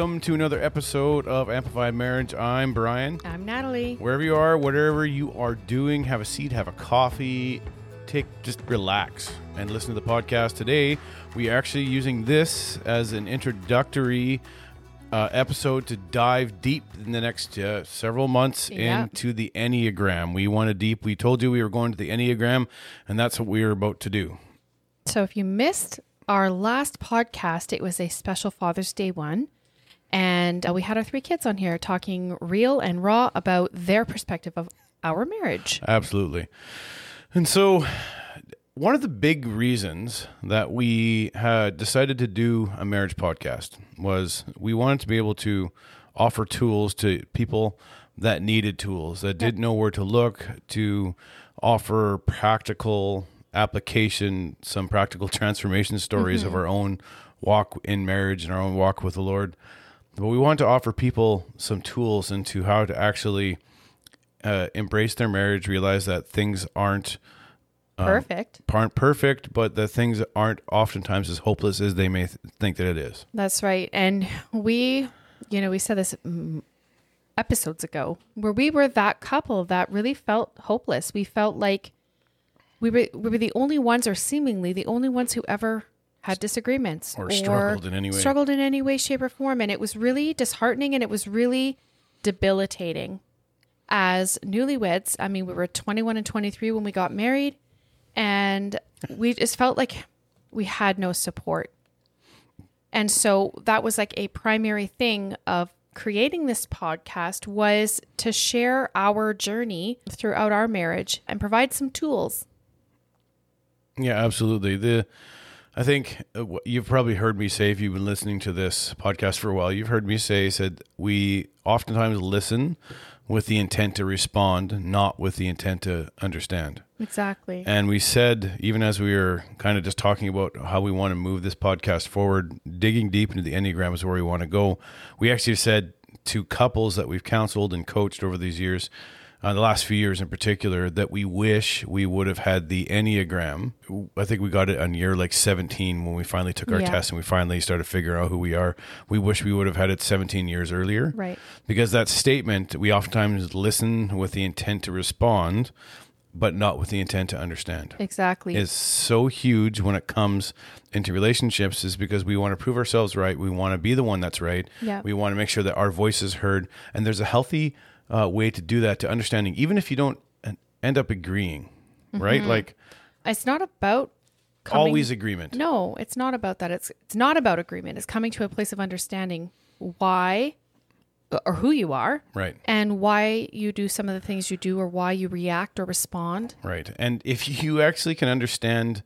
Welcome to another episode of Amplified Marriage. I'm Brian. I'm Natalie. Wherever you are, whatever you are doing, have a seat, have a coffee, take just relax and listen to the podcast. Today, we are actually using this as an introductory uh, episode to dive deep in the next uh, several months Yeah. into the Enneagram. We wanted deep. We told you we were going to the Enneagram, and that's what we are about to do. So, if you missed our last podcast, it was a special Father's Day one. And uh, we had our three kids on here talking real and raw about their perspective of our marriage. Absolutely. And so, one of the big reasons that we had decided to do a marriage podcast was we wanted to be able to offer tools to people that needed tools, that didn't know where to look, to offer practical application, some practical transformation stories of our own walk in marriage and our own walk with the Lord. But we want to offer people some tools into how to actually uh, embrace their marriage, realize that things aren't Perfect. aren't perfect, but that things aren't oftentimes as hopeless as they may th- think that it is. That's right. And we, you know, we said this mm, episodes ago where we were that couple that really felt hopeless. We felt like we were we were the only ones or seemingly the only ones who ever had disagreements Or struggled in any way. Struggled in any way shape or form and it was really disheartening and it was really debilitating. As newlyweds, I mean, we were 21 and 23 when we got married and we just felt like we had no support. And so that was like a primary thing of creating this podcast was to share our journey throughout our marriage and provide some tools. Yeah, absolutely. The I think uh, you've probably heard me say if you've been listening to this podcast for a while, you've heard me say said we oftentimes listen with the intent to respond, not with the intent to understand. Exactly. And we said, even as we were kind of just talking about how we want to move this podcast forward, digging deep into the Enneagram is where we want to go. We actually said to couples that we've counseled and coached over these years, uh, the last few years in particular, that we wish we would have had the Enneagram. I think we got it on year like 17 when we finally took our Yeah. test and we finally started figuring out who we are. We wish we would have had it 17 years earlier Right. because that statement we oftentimes listen with the intent to respond but not with the intent to understand Exactly. is so huge when it comes into relationships is because we want to prove ourselves right we want to be the one that's right Yeah. we want to make sure that our voice is heard and there's a healthy uh, way to do that to understanding even if you don't uh, end up agreeing right like it's not about coming, always agreement No, it's not about that. It's it's not about agreement. It's coming to a place of understanding why or who you are right and why you do some of the things you do or why you react or respond. Right. And if you actually can understand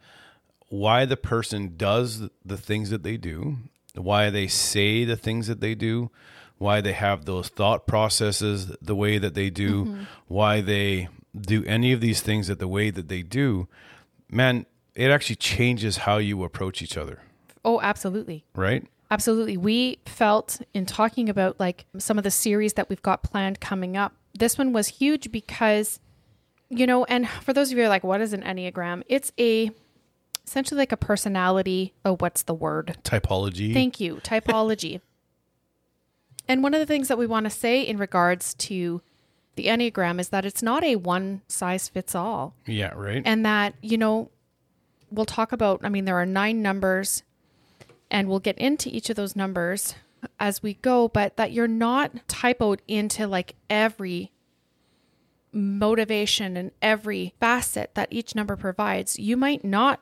why the person does the things that they do, why they say the things that they do, why they have those thought processes the way that they do, mm-hmm. why they do any of these things that the way that they do, man, it actually changes how you approach each other, Oh, absolutely. right? Absolutely. We felt in talking about like some of the series that we've got planned coming up, this one was huge because, you know, and for those of you who are like, what is an Enneagram? It's a essentially like a personality. Oh, what's the word? Typology. Thank you. Typology. And one of the things that we want to say in regards to the Enneagram is that it's not a one size fits all yeah, right. and that you know we'll talk about i mean there are nine numbers and we'll get into each of those numbers as we go but that you're not typoed into like every motivation and every facet that each number provides you might not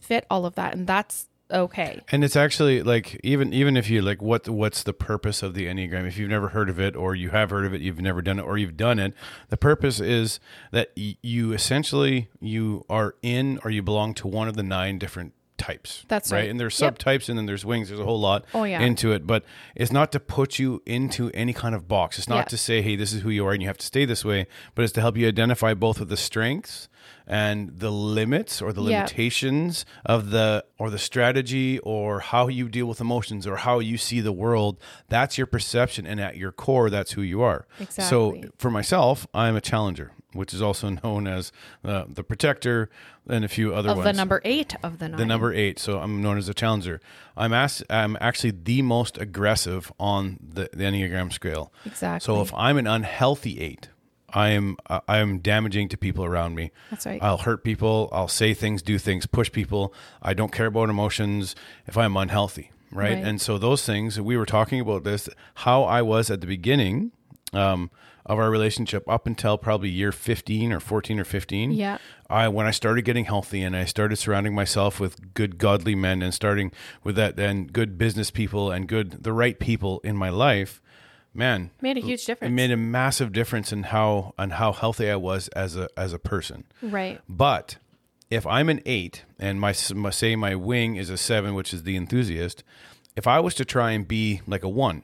fit all of that and that's okay And it's actually like even even if you like what what's the purpose of the Enneagram? If you've never heard of it or you have heard of it, you've never done it or you've done it, the purpose is that y- you essentially you are in or you belong to one of the nine different types. That's right. And there's Yep. subtypes and then there's wings. There's a whole lot Oh, yeah. into it, but it's not to put you into any kind of box. It's not Yeah. to say, "Hey, this is who you are and you have to stay this way," but it's to help you identify both of the strengths and the limits or the Yeah. limitations of the or the strategy or how you deal with emotions or how you see the world that's your perception and at your core that's who you are exactly. so for myself i'm a challenger which is also known as uh, the protector, and a few other Of ones. the number eight of the nine. The number eight. So I'm known as a challenger. I'm asked, I'm actually the most aggressive on the, the Enneagram scale. Exactly. So if I'm an unhealthy eight, I am uh, I am damaging to people around me. That's right. I'll hurt people. I'll say things, do things, push people. I don't care about emotions if I'm unhealthy, right? Right. And so those things we were talking about this how I was at the beginning um, of our relationship up until probably year 15 or 14 or 15. Yeah. I when I started getting healthy and I started surrounding myself with good godly men and starting with that and good business people and good the right people in my life, man, Made a huge difference. it made a massive difference in how on how healthy I was as a as a person. right. But if I'm an eight and my, my say my wing is a seven, which is the enthusiast, if I was to try and be like a one,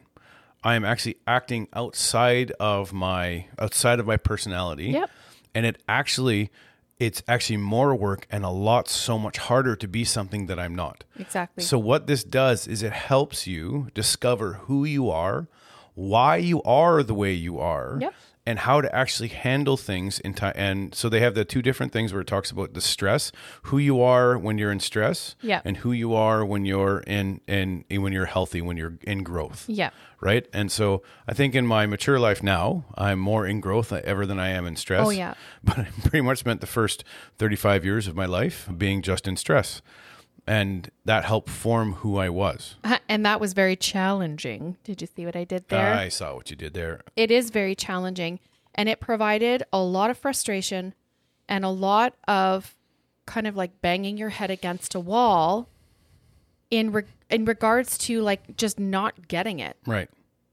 I am actually acting outside of my outside of my personality. Yep. And it actually it's actually more work and a lot so much harder to be something that I'm not. Exactly. So what this does is it helps you discover who you are, why you are the way you are, Yep. And how to actually handle things in time. And so they have the two different things where it talks about the stress, who you are when you're in stress, Yeah. and who you are when you're in in when you're healthy, when you're in growth. yeah. Right. And so I think in my mature life now, I'm more in growth ever than I am in stress. Oh, yeah. But I pretty much spent the first 35 years of my life being just in stress. And that helped form who I was. Uh-huh, and that was very challenging. Did you see what I did there? I saw what you did there. it is very challenging and it provided a lot of frustration and a lot of kind of like banging your head against a wall in re- in regards to like just not getting it Right.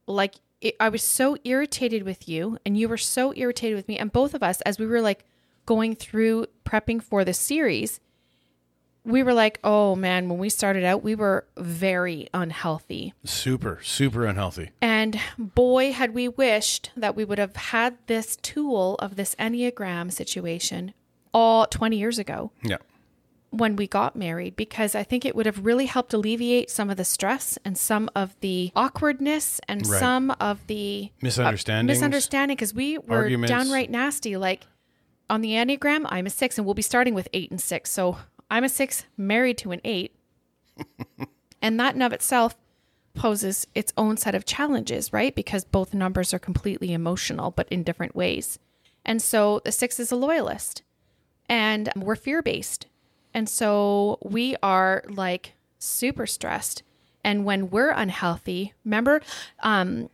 like it, I was so irritated with you and you were so irritated with me and both of us as we were like going through prepping for the series we were like oh man when we started out we were very unhealthy Super, super unhealthy. and boy, had we wished that we would have had this tool of this Enneagram situation all 20 years ago Yeah. when we got married, because I think it would have really helped alleviate some of the stress and some of the awkwardness and Right. some of the uh, Misunderstandings. misunderstanding because we were Arguments. downright nasty. Like on the Enneagram, I'm a six, and we'll be starting with eight and six. So I'm a six married to an eight. and that in of itself poses its own set of challenges, right? Because both numbers are completely emotional, but in different ways. And so the six is a loyalist, and we're fear based. And so we are like super stressed. And when we're unhealthy, remember, um,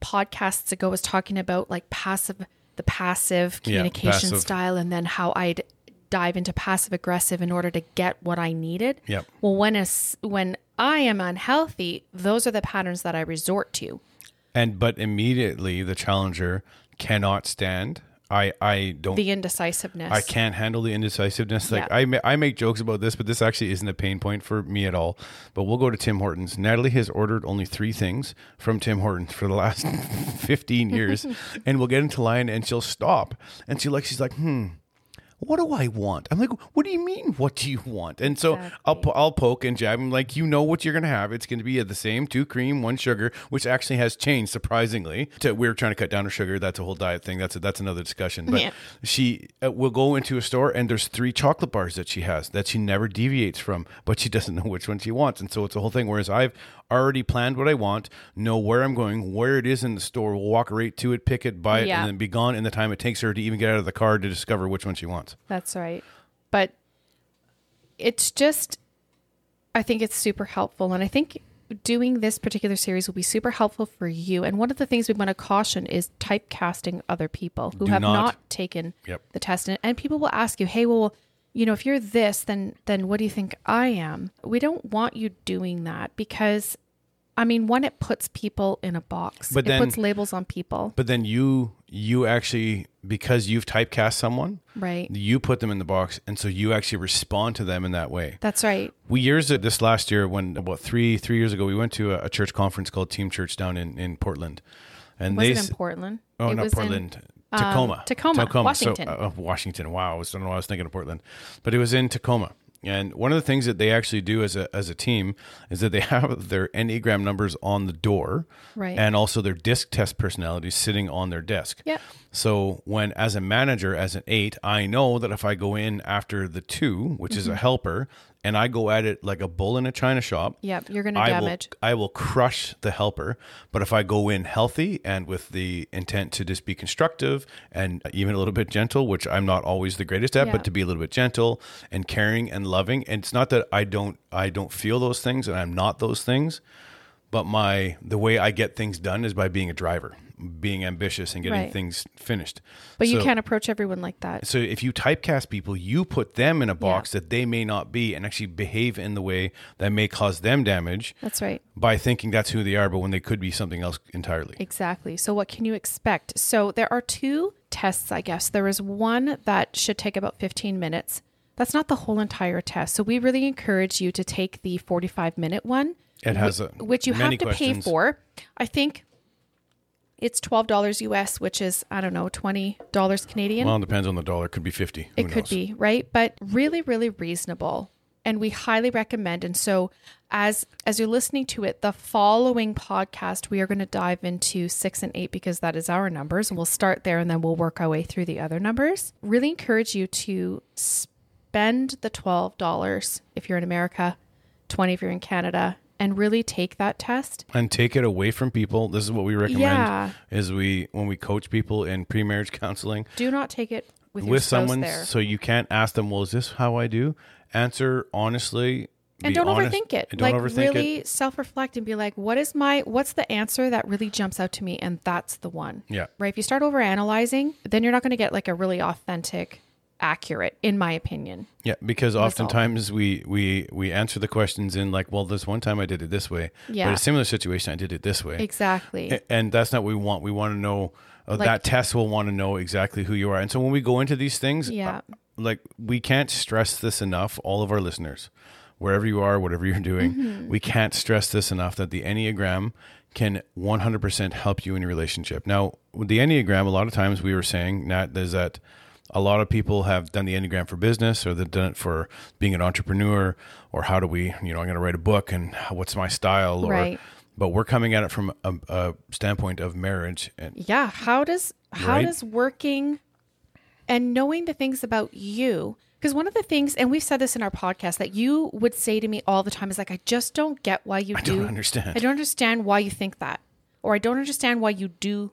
podcasts ago was talking about like passive, the passive Yeah, communication passive. style, and then how I'd dive into passive aggressive in order to get what I needed. Yep. Well, when a when I am unhealthy, those are the patterns that I resort to. And but immediately the challenger cannot stand. I I don't The indecisiveness. I can't handle the indecisiveness. Like Yeah. I, ma- I make jokes about this, but this actually isn't a pain point for me at all. But we'll go to Tim Hortons. Natalie has ordered only three things from Tim Hortons for the last fifteen years, and we'll get into line, and she'll stop, and she like she's like, hmm. What do I want? I'm like, what do you mean? What do you want? And so I'll I'll poke and jab. I'm like, you know what you're gonna have. It's gonna be the same two cream, one sugar, which actually has changed surprisingly. To, we were trying to cut down her sugar. That's a whole diet thing. That's a, that's another discussion. But Yeah. she uh, will go into a store and there's three chocolate bars that she has that she never deviates from, but she doesn't know which one she wants. And so it's a whole thing. Whereas I've already planned what I want, know where I'm going, where it is in the store, walk right to it, pick it, buy it, Yeah. and then be gone in the time it takes her to even get out of the car to discover which one she wants. That's right. But it's just, I think it's super helpful. And I think doing this particular series will be super helpful for you. And one of the things we want to caution is typecasting other people who Do have not. not, taken Yep. the test. And, and people will ask you, hey, well, you know, if you're this, then then what do you think I am? We don't want you doing that because I mean, one, it puts people in a box. But it then- puts labels on people. But then you you actually because you've typecast someone, Right. you put them in the box, and so you actually respond to them in that way. That's right. We years uh, this last year when about three three years ago we went to a, a church conference called Team Church down in in Portland, and Was they it in Portland? oh it not was in- Portland Tacoma Tacoma, Washington. so, uh, Washington wow I was, don't know why I was thinking of Portland but it was in Tacoma And one of the things that they actually do as a as a team is that they have their enneagram numbers on the door, Right. and also their disc test personalities sitting on their desk. Yep. So when as a manager, as an eight, I know that if I go in after the two, which is a Mm-hmm. helper, and I go at it like a bull in a china shop, Yep. You're going to I damage. will I will crush the helper. But if I go in healthy and with the intent to just be constructive and even a little bit gentle, which I'm not always the greatest at, Yeah. but to be a little bit gentle and caring and loving. And it's not that I don't I don't feel those things and I'm not those things, but my the way I get things done is by being a driver, being ambitious and getting Right. things finished. But you can't approach everyone like that. so if you typecast people, you put them in a box that they may not be and actually behave in the way that may cause them damage That's right. by thinking that's who they are, but when they could be something else entirely. Exactly. So, what can you expect? So, there are two tests, I guess. There is one that should take about 15 minutes. That's not the whole entire test. So, we really encourage you to take the 45 minute one, It has a, which you have to questions. pay for. I think it's $12 US, which is, I don't know, $20 Canadian. Well, it depends on the dollar. It Could be fifty. Who It could be, right? But really, really reasonable. And we highly recommend. And so as as you're listening to it, the following podcast, we are going to dive into six and eight because that is our numbers. And we'll start there and then we'll work our way through the other numbers. Really encourage you to spend the twelve dollars if you're in America, twenty if you're in Canada, and really take that test. and take it away from people. This is what we recommend. Yeah. Is we when we coach people in pre-marriage counseling Do not take it with, with someone, there. so you can't ask them, "Well, is this how I do?" Answer honestly. and don't honest, overthink it don't like overthink really it. self-reflect and be like what is my what's the answer that really jumps out to me and that's the one Yeah. right if you start over analyzing then you're not going to get like a really authentic accurate in my opinion Yeah, because oftentimes we we we answer the questions in like, well, this one time I did it this way, Yeah. but a similar situation I did it this way, exactly and that's not what we want. We want to know uh, that test will want to know exactly who you are, and so when we go into these things, Yeah. uh, like we can't stress this enough. All of our listeners, wherever you are, whatever you're doing, Mm-hmm. we can't stress this enough that the Enneagram can 100% help you in your relationship. Now, with the Enneagram, a lot of times we were saying, Nat, is that a lot of people have done the Enneagram for business or they've done it for being an entrepreneur or how do we, you know, I'm going to write a book and what's my style or, Right. but we're coming at it from a, a standpoint of marriage and yeah how does how Right? does working and knowing the things about you because one of the things and we've said this in our podcast that you would say to me all the time is like i just don't get why you I do don't understand. i don't understand why you think that or i don't understand why you do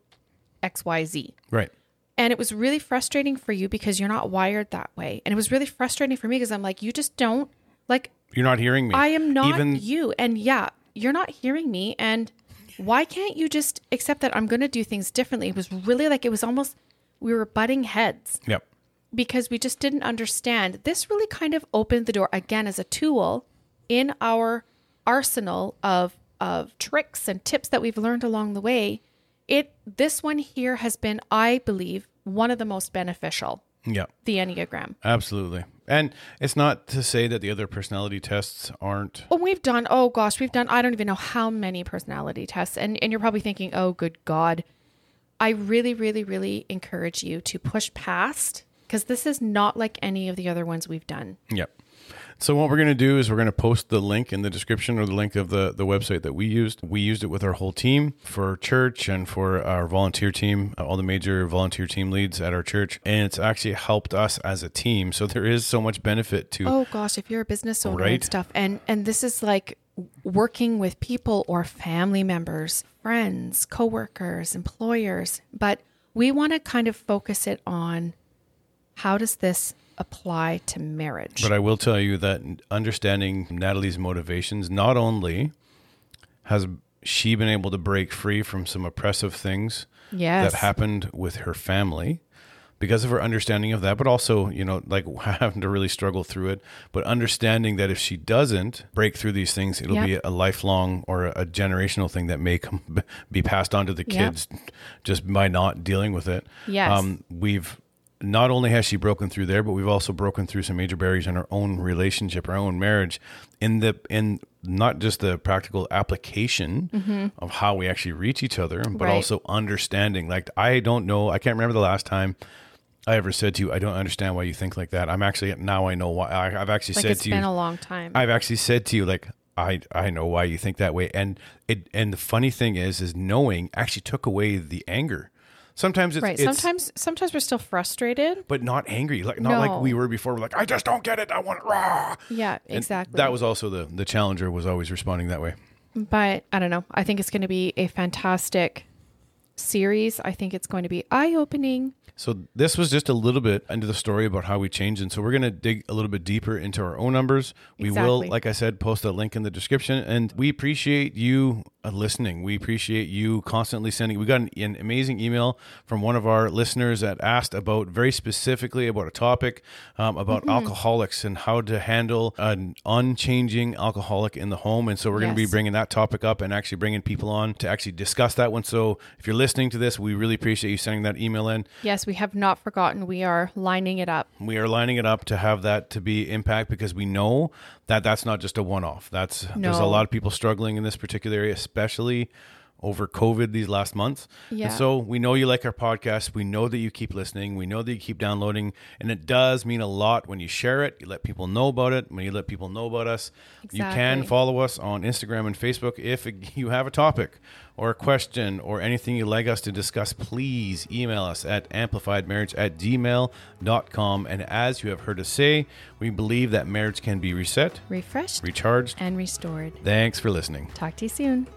xyz right. And it was really frustrating for you because you're not wired that way and it was really frustrating for me because i'm like you just don't like You're not hearing me. I am not Even you. And yeah, you're not hearing me. And why can't you just accept that I'm going to do things differently? It was really like it was almost we were butting heads Yep. because we just didn't understand. This really kind of opened the door again as a tool in our arsenal of of tricks and tips that we've learned along the way. It this one here has been, I believe, one of the most beneficial. Yeah. The Enneagram. Absolutely. And it's not to say that the other personality tests aren't. Oh, we've done, oh gosh, we've done, I don't even know how many personality tests. And, and you're probably thinking, oh, good God. I really, really, really encourage you to push past because this is not like any of the other ones we've done. Yep. So what we're going to do is we're going to post the link in the description or the link of the, the website that we used. We used it with our whole team for church and for our volunteer team, uh, all the major volunteer team leads at our church. And it's actually helped us as a team. So there is so much benefit to Oh gosh, if you're a business owner Right. and stuff, and and this is like working with people or family members, friends, coworkers, employers, but we want to kind of focus it on how does this apply to marriage? But I will tell you that understanding Natalie's motivations, not only has she been able to break free from some oppressive things yes. that happened with her family because of her understanding of that, but also, you know, like having to really struggle through it, but understanding that if she doesn't break through these things, it'll Yep. be a lifelong or a generational thing that may come, be passed on to the Yep. kids just by not dealing with it. Yes. Um, we've not only has she broken through there, but we've also broken through some major barriers in our own relationship, our own marriage, in the in not just the practical application of how we actually reach each other, but Mm-hmm. Right. also understanding. Like I don't know, I can't remember the last time I ever said to you, I don't understand why you think like that. I'm actually now I know why. I, I've actually Like said it's to been you, a long time. I've actually said to you, like I I know why you think that way. And it and the funny thing is, is knowing actually took away the anger. Sometimes it's, right. it's sometimes sometimes we're still frustrated. but not angry, like not like we were before. We're like, I just don't get it. I want it raw. Yeah, And exactly. That was also the the challenger was always responding that way. but I don't know. I think it's going to be a fantastic series. I think it's going to be eye opening. So this was just a little bit into the story about how we changed, and so we're going to dig a little bit deeper into our own numbers. We will, like I said, post a link in the description, and we appreciate you listening. We appreciate you constantly sending. We got an, an amazing email from one of our listeners that asked about very specifically about a topic um, about Mm-hmm. alcoholics and how to handle an unchanging alcoholic in the home, and so we're going to be bringing that topic up and actually bringing people on to actually discuss that one. So if you're listening to this, we really appreciate you sending that email in. Yes, we have not forgotten. We are lining it up. We are lining it up to have that to be impact because we know that that's not just a one off. That's there's a lot of people struggling in this particular area, especially over COVID these last months. Yeah. And so we know you like our podcast. We know that you keep listening. We know that you keep downloading. And it does mean a lot when you share it. You let people know about it. When you let people know about us, you can follow us on Instagram and Facebook. If you have a topic or a question or anything you'd like us to discuss, please email us at amplifiedmarriage at gmail.com. And as you have heard us say, we believe that marriage can be reset, Refreshed recharged. and restored. Thanks for listening. Talk to you soon.